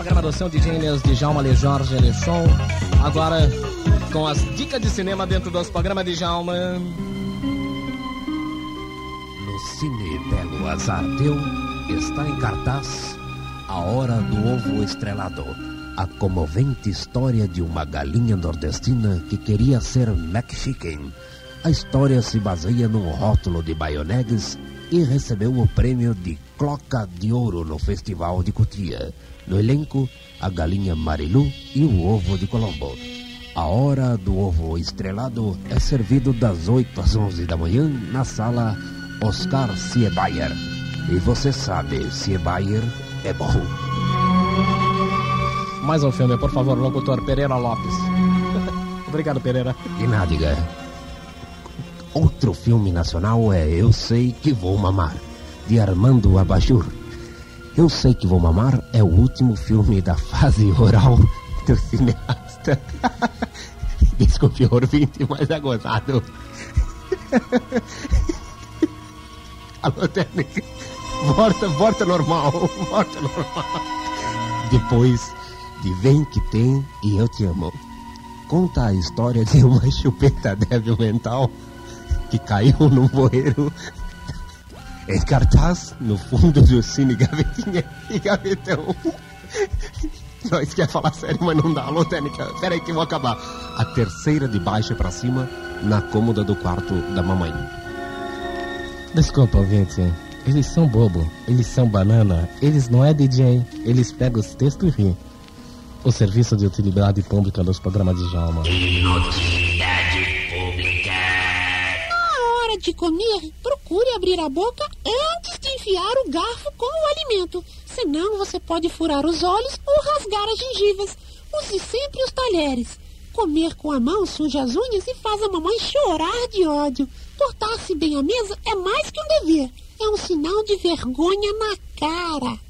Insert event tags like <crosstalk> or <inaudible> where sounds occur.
Programação de gênios de Jalma Le Jorge Elechon. Agora com as dicas de cinema dentro dos programas de Jalma. No Cine Belo Azar Teu está em cartaz A Hora do Ovo Estrelado. A comovente história de uma galinha nordestina que queria ser McChicken. A história se baseia num rótulo de baionegues e recebeu o prêmio de Cloca de Ouro no Festival de Cotia. No elenco, a galinha Marilu e o ovo de Colombo. A hora do ovo estrelado é servido das 8 às 11 da manhã na sala Oscar Siebayer. E você sabe, Siebayer é bom. Mais um filme, por favor, locutor Pereira Lopes. <laughs> Obrigado, Pereira. De nada. Outro filme nacional é Eu Sei Que Vou Mamar, de Armando Abajur. Eu Sei Que Vou Mamar é o último filme da fase oral do cineasta. <laughs> Desculpe, ouvinte, mas é gozado. <laughs> Alô, técnica. Volta, volta normal, volta normal. Depois de Vem Que Tem e Eu Te Amo. Conta a história de uma chupeta débil mental que caiu num bueiro em cartaz no fundo do Cine Gavetinha e Gavetão. Nós quer falar sério, mas não dá. Alô, técnica, peraí que eu vou acabar. A terceira de baixo para cima, na cômoda do quarto da mamãe. Desculpa, ouvinte. Eles são bobo, eles são banana, eles não é DJ, eles pegam os textos e riem. O serviço de utilidade pública dos programas de Jalma. De comer, procure abrir a boca antes de enfiar o garfo com o alimento. Senão você pode furar os olhos ou rasgar as gengivas. Use sempre os talheres. Comer com a mão suja as unhas e faz a mamãe chorar de ódio. Portar-se bem à mesa é mais que um dever. É um sinal de vergonha na cara.